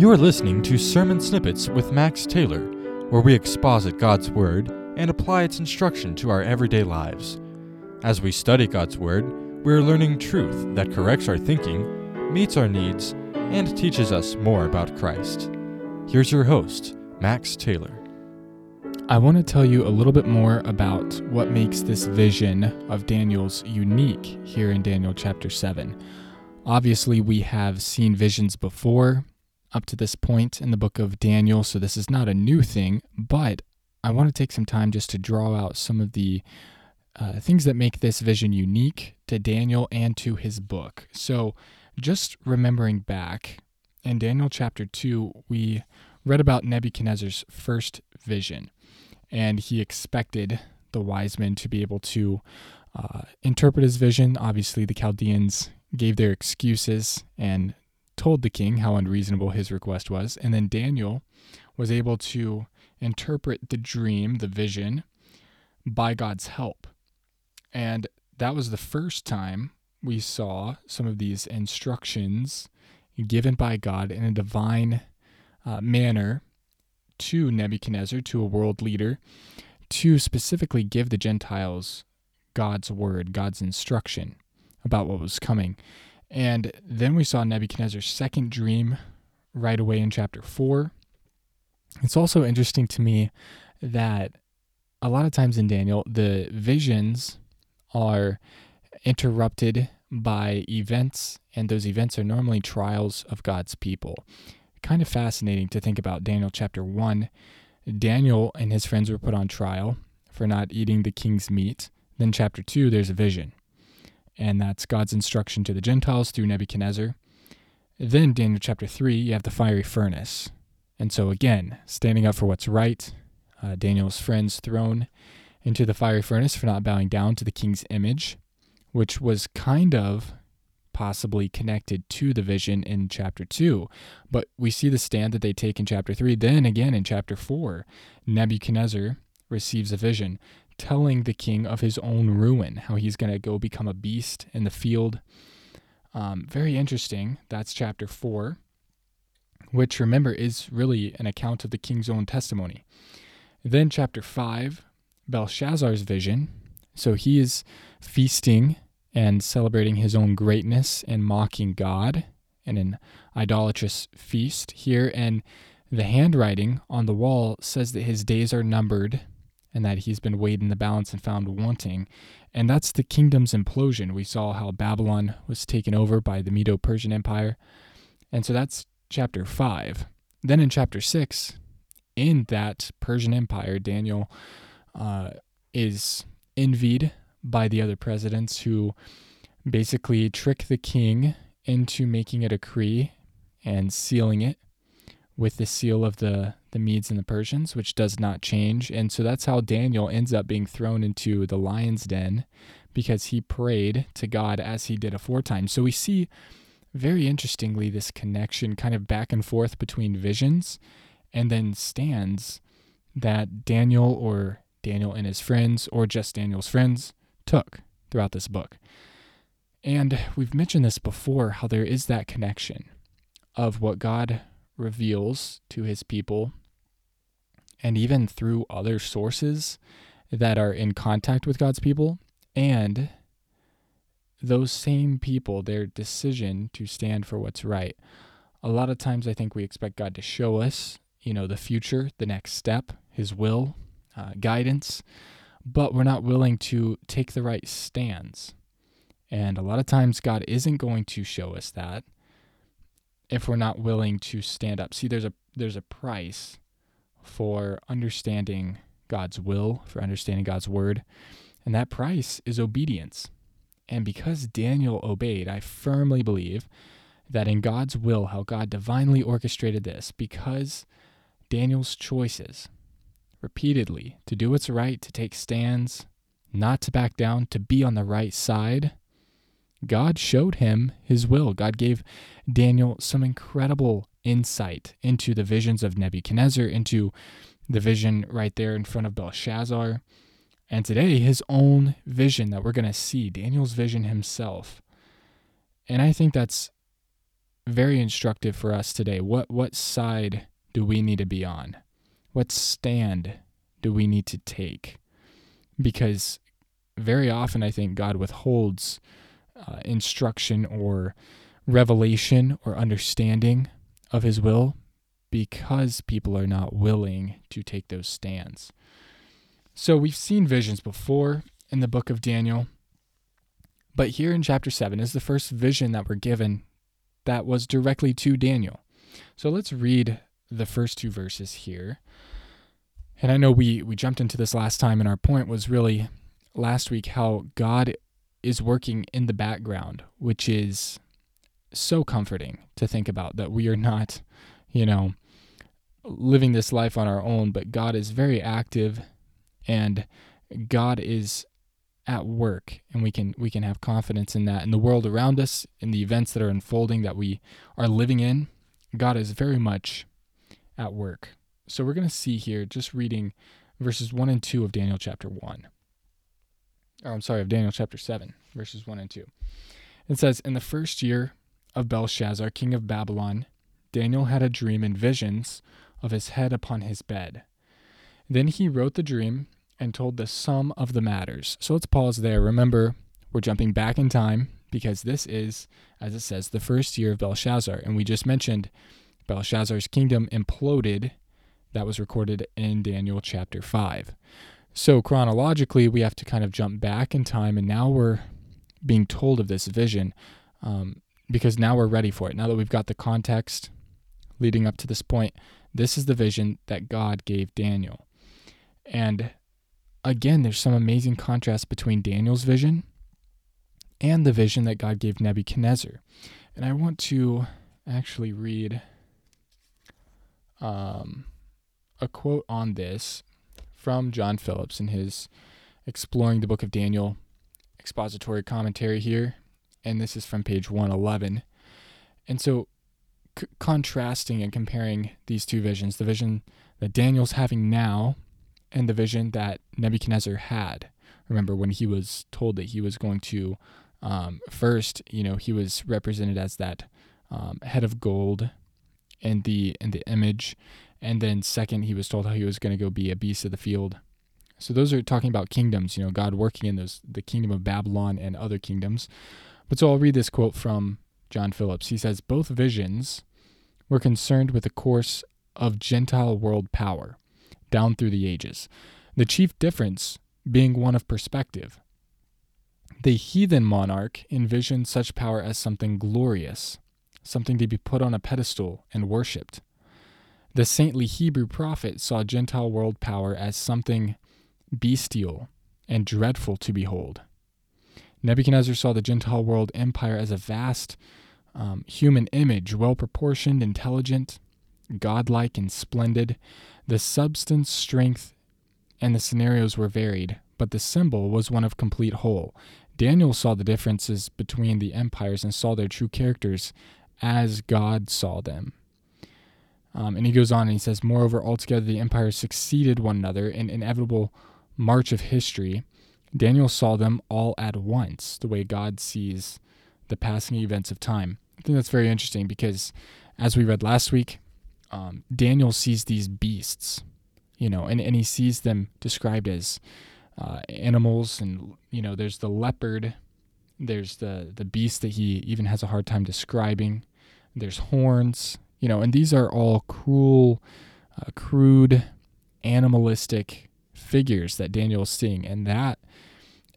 You are listening to Sermon Snippets with Max Taylor, where we exposit God's Word and apply its instruction to our everyday lives. As we study God's Word, we are learning truth that corrects our thinking, meets our needs, and teaches us more about Christ. Here's your host, Max Taylor. I want to tell you a little bit more about what makes this vision of Daniel's unique here in Daniel chapter 7. Obviously, we have seen visions before up to this point in the book of Daniel, so this is not a new thing, but I want to take some time just to draw out some of the uh, things that make this vision unique to Daniel and to his book. So, just remembering back in Daniel chapter 2, we read about Nebuchadnezzar's first vision, and he expected the wise men to be able to uh, interpret his vision. Obviously, the Chaldeans gave their excuses and told the king how unreasonable his request was. And then Daniel was able to interpret the dream, the vision, by God's help. And that was the first time we saw some of these instructions given by God in a divine uh, manner to Nebuchadnezzar, to a world leader, to specifically give the Gentiles God's word, God's instruction about what was coming. And then we saw Nebuchadnezzar's second dream right away in chapter 4. It's also interesting to me that a lot of times in Daniel, the visions are interrupted by events, and those events are normally trials of God's people. Kind of fascinating to think about Daniel chapter 1. Daniel and his friends were put on trial for not eating the king's meat. Then, chapter 2, there's a vision and that's God's instruction to the Gentiles through Nebuchadnezzar. Then, Daniel chapter 3, you have the fiery furnace. And so, again, standing up for what's right, uh, Daniel's friends thrown into the fiery furnace for not bowing down to the king's image, which was kind of possibly connected to the vision in chapter 2. But we see the stand that they take in chapter 3. Then again in chapter 4, Nebuchadnezzar receives a vision telling the king of his own ruin, how he's going to go become a beast in the field. Um, very interesting. That's chapter 4, which remember is really an account of the king's own testimony. Then, chapter 5, Belshazzar's vision. So he is feasting and celebrating his own greatness and mocking God in an idolatrous feast here. And the handwriting on the wall says that his days are numbered and that he's been weighed in the balance and found wanting. And that's the kingdom's implosion. We saw how Babylon was taken over by the Medo Persian Empire. And so that's chapter 5. Then in chapter 6, in that Persian Empire, Daniel uh, is envied by the other presidents who basically trick the king into making a decree and sealing it with the seal of the the Medes and the Persians, which does not change. And so that's how Daniel ends up being thrown into the lion's den because he prayed to God as he did aforetime. So we see very interestingly this connection kind of back and forth between visions and then stands that Daniel or Daniel and his friends or just Daniel's friends took throughout this book. And we've mentioned this before how there is that connection of what God reveals to his people and even through other sources that are in contact with God's people and those same people their decision to stand for what's right. A lot of times i think we expect god to show us you know the future the next step his will uh, guidance but we're not willing to take the right stands. And a lot of times god isn't going to show us that if we're not willing to stand up. See, there's a there's a price for understanding God's will, for understanding God's word, and that price is obedience. And because Daniel obeyed, I firmly believe that in God's will, how God divinely orchestrated this, because Daniel's choices repeatedly to do what's right, to take stands, not to back down, to be on the right side, God showed him his will. God gave Daniel some incredible insight into the visions of Nebuchadnezzar, into the vision right there in front of Belshazzar. And today, his own vision that we're going to see, Daniel's vision himself. And I think that's very instructive for us today. What what side do we need to be on? What stand do we need to take? Because very often I think God withholds uh, instruction or revelation or understanding of his will because people are not willing to take those stands. So we've seen visions before in the book of Daniel, but here in chapter 7 is the first vision that we're given that was directly to Daniel. So let's read the first two verses here. And I know we we jumped into this last time and our point was really last week how God is working in the background, which is so comforting to think about that we are not, you know, living this life on our own, but God is very active and God is at work and we can we can have confidence in that. In the world around us in the events that are unfolding that we are living in God is very much at work. So we're going to see here just reading verses 1 and 2 of Daniel chapter 1 or I'm sorry of Daniel chapter 7 verses 1 and 2 it says in the first year of Belshazzar king of Babylon Daniel had a dream and visions of his head upon his bed then he wrote the dream and told the sum of the matters. So let's pause there. Remember, we're jumping back in time because this is, as it says, the first year of Belshazzar. And we just mentioned Belshazzar's kingdom imploded. That was recorded in Daniel chapter 5. So chronologically, we have to kind of jump back in time, and now we're being told of this vision um, because now we're ready for it. Now that we've got the context leading up to this point, this is the vision that God gave Daniel. And again, there's some amazing contrast between Daniel's vision and the vision that God gave Nebuchadnezzar. And I want to actually read um, a quote on this from John Phillips in his Exploring the Book of Daniel expository commentary here. And this is from page 111. And so, c- contrasting and comparing these two visions, the vision that Daniel's having now and the vision that Nebuchadnezzar had. Remember when he was told that he was going to um, first, you know, he was represented as that um, head of gold and the in the image, and then second, he was told how he was going to go be a beast of the field. So those are talking about kingdoms, you know, God working in those the kingdom of Babylon and other kingdoms. But so I'll read this quote from John Phillips. He says both visions were concerned with the course of Gentile world power down through the ages, the chief difference being one of perspective. The heathen monarch envisioned such power as something glorious, something to be put on a pedestal and worshipped. The saintly Hebrew prophet saw Gentile world power as something bestial and dreadful to behold. Nebuchadnezzar saw the Gentile world empire as a vast um, human image, well proportioned, intelligent, godlike, and splendid, the substance, strength, and the scenarios were varied, but the symbol was one of complete whole. Daniel saw the differences between the empires and saw their true characters as God saw them. Um, and he goes on and he says, Moreover, altogether the empires succeeded one another in inevitable march of history. Daniel saw them all at once, the way God sees the passing events of time. I think that's very interesting because, as we read last week, um, Daniel sees these beasts, you know, and, and he sees them described as uh, animals, and you know, there's the leopard, there's the the beast that he even has a hard time describing. There's horns, you know, and these are all cruel, uh, crude, animalistic figures that Daniel is seeing, and that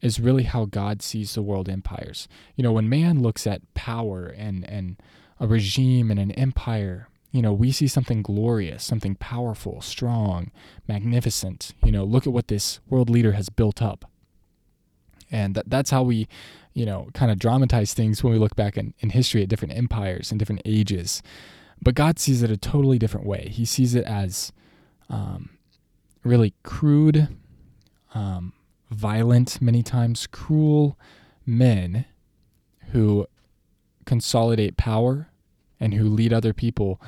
is really how God sees the world empires. You know, when man looks at power and and a regime and an empire you know, we see something glorious, something powerful, strong, magnificent. You know, look at what this world leader has built up. And that, that's how we, you know, kind of dramatize things when we look back in, in history at different empires and different ages. But God sees it a totally different way. He sees it as um, really crude, um, violent, many times cruel men who consolidate power and who lead other people.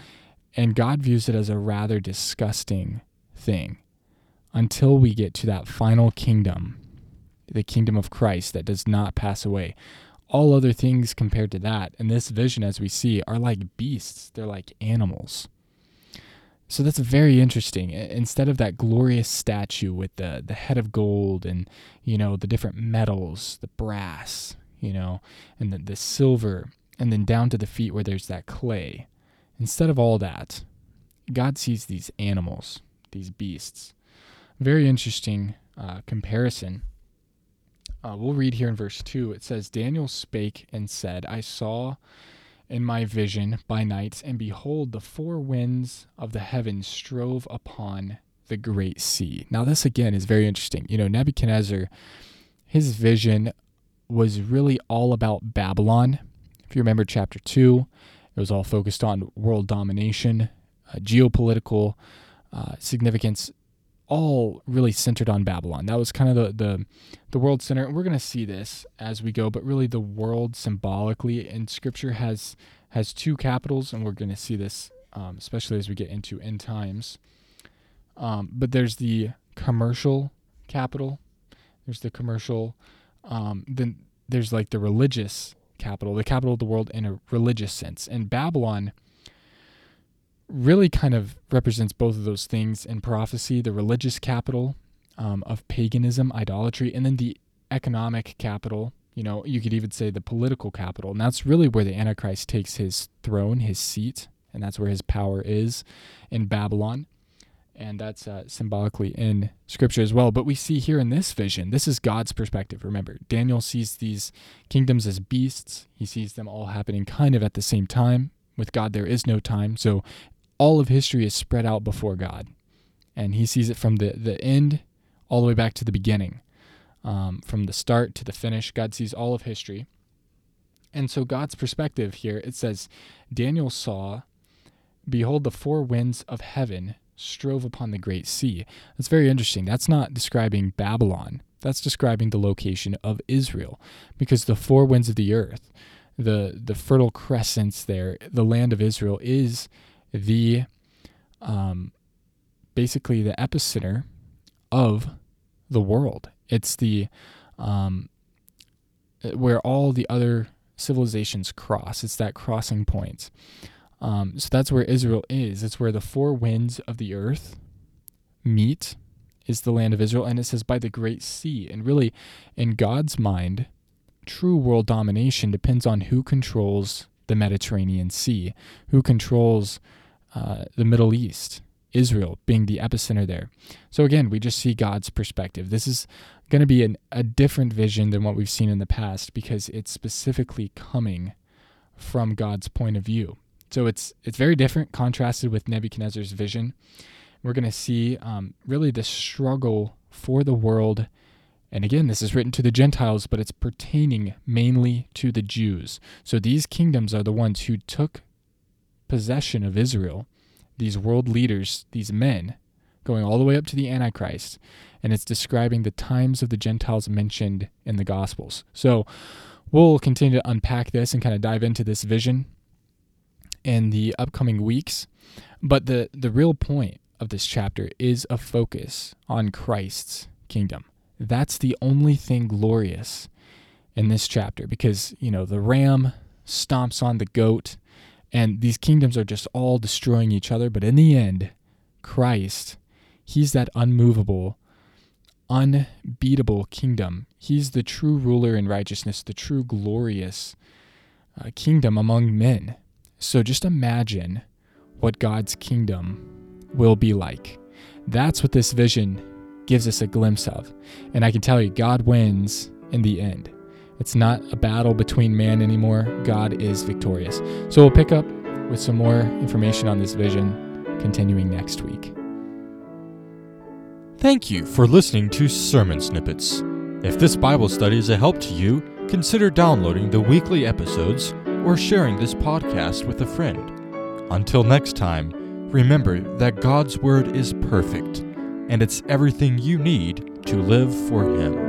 And God views it as a rather disgusting thing until we get to that final kingdom, the kingdom of Christ that does not pass away. All other things compared to that, and this vision, as we see, are like beasts, they're like animals. So that's very interesting. Instead of that glorious statue with the, the head of gold and, you know, the different metals, the brass, you know, and the, the silver, and then down to the feet where there's that clay. Instead of all that, God sees these animals, these beasts. Very interesting uh, comparison. Uh, we'll read here in verse 2. It says, Daniel spake and said, I saw in my vision by night, and behold, the four winds of the heavens strove upon the great sea. Now, this again is very interesting. You know, Nebuchadnezzar, his vision was really all about Babylon. If you remember chapter 2, it was all focused on world domination, uh, geopolitical uh, significance, all really centered on Babylon. That was kind of the the, the world center. We're going to see this as we go, but really the world symbolically in Scripture has has two capitals, and we're going to see this um, especially as we get into end times. Um, but there's the commercial capital. There's the commercial. Um, then there's like the religious capital, the capital of the world in a religious sense. And Babylon really kind of represents both of those things in prophecy the religious capital um, of paganism, idolatry, and then the economic capital. You know, you could even say the political capital. And that's really where the Antichrist takes his throne, his seat, and that's where his power is in Babylon. And that's uh, symbolically in scripture as well. But we see here in this vision, this is God's perspective. Remember, Daniel sees these kingdoms as beasts, he sees them all happening kind of at the same time. With God, there is no time. So all of history is spread out before God. And he sees it from the, the end all the way back to the beginning. Um, from the start to the finish, God sees all of history. And so, God's perspective here, it says, Daniel saw, behold, the four winds of heaven strove upon the great sea. That's very interesting. That's not describing Babylon, that's describing the location of Israel, because the four winds of the earth, the, the fertile crescents there, the land of Israel is the um, basically the epicenter of the world. It's the um, where all the other civilizations cross. It's that crossing point. Um, so that's where Israel is. It's where the four winds of the earth meet. Is the land of Israel, and it says by the great sea. And really, in God's mind, true world domination depends on who controls the Mediterranean Sea, who controls uh, the Middle East, Israel being the epicenter there. So again, we just see God's perspective. This is going to be an, a different vision than what we've seen in the past because it's specifically coming from God's point of view. So it's it's very different, contrasted with Nebuchadnezzar's vision. We're going to see um, really the struggle for the world. And again, this is written to the Gentiles, but it's pertaining mainly to the Jews. So these kingdoms are the ones who took possession of Israel, these world leaders, these men, going all the way up to the Antichrist, and it's describing the times of the Gentiles mentioned in the Gospels. So we'll continue to unpack this and kind of dive into this vision in the upcoming weeks. But the, the real point of this chapter is a focus on Christ's kingdom. That's the only thing glorious in this chapter because, you know, the ram stomps on the goat and these kingdoms are just all destroying each other. But in the end, Christ, He's that unmovable, unbeatable kingdom. He's the true ruler in righteousness, the true glorious uh, kingdom among men. So just imagine what God's kingdom will be like. That's what this vision gives us a glimpse of. And I can tell you, God wins in the end. It's not a battle between man anymore. God is victorious. So we'll pick up with some more information on this vision continuing next week. Thank you for listening to Sermon Snippets. If this Bible study is a help to you, consider downloading the weekly episodes or sharing this podcast with a friend. Until next time, remember that God's Word is perfect, and it's everything you need to live for Him.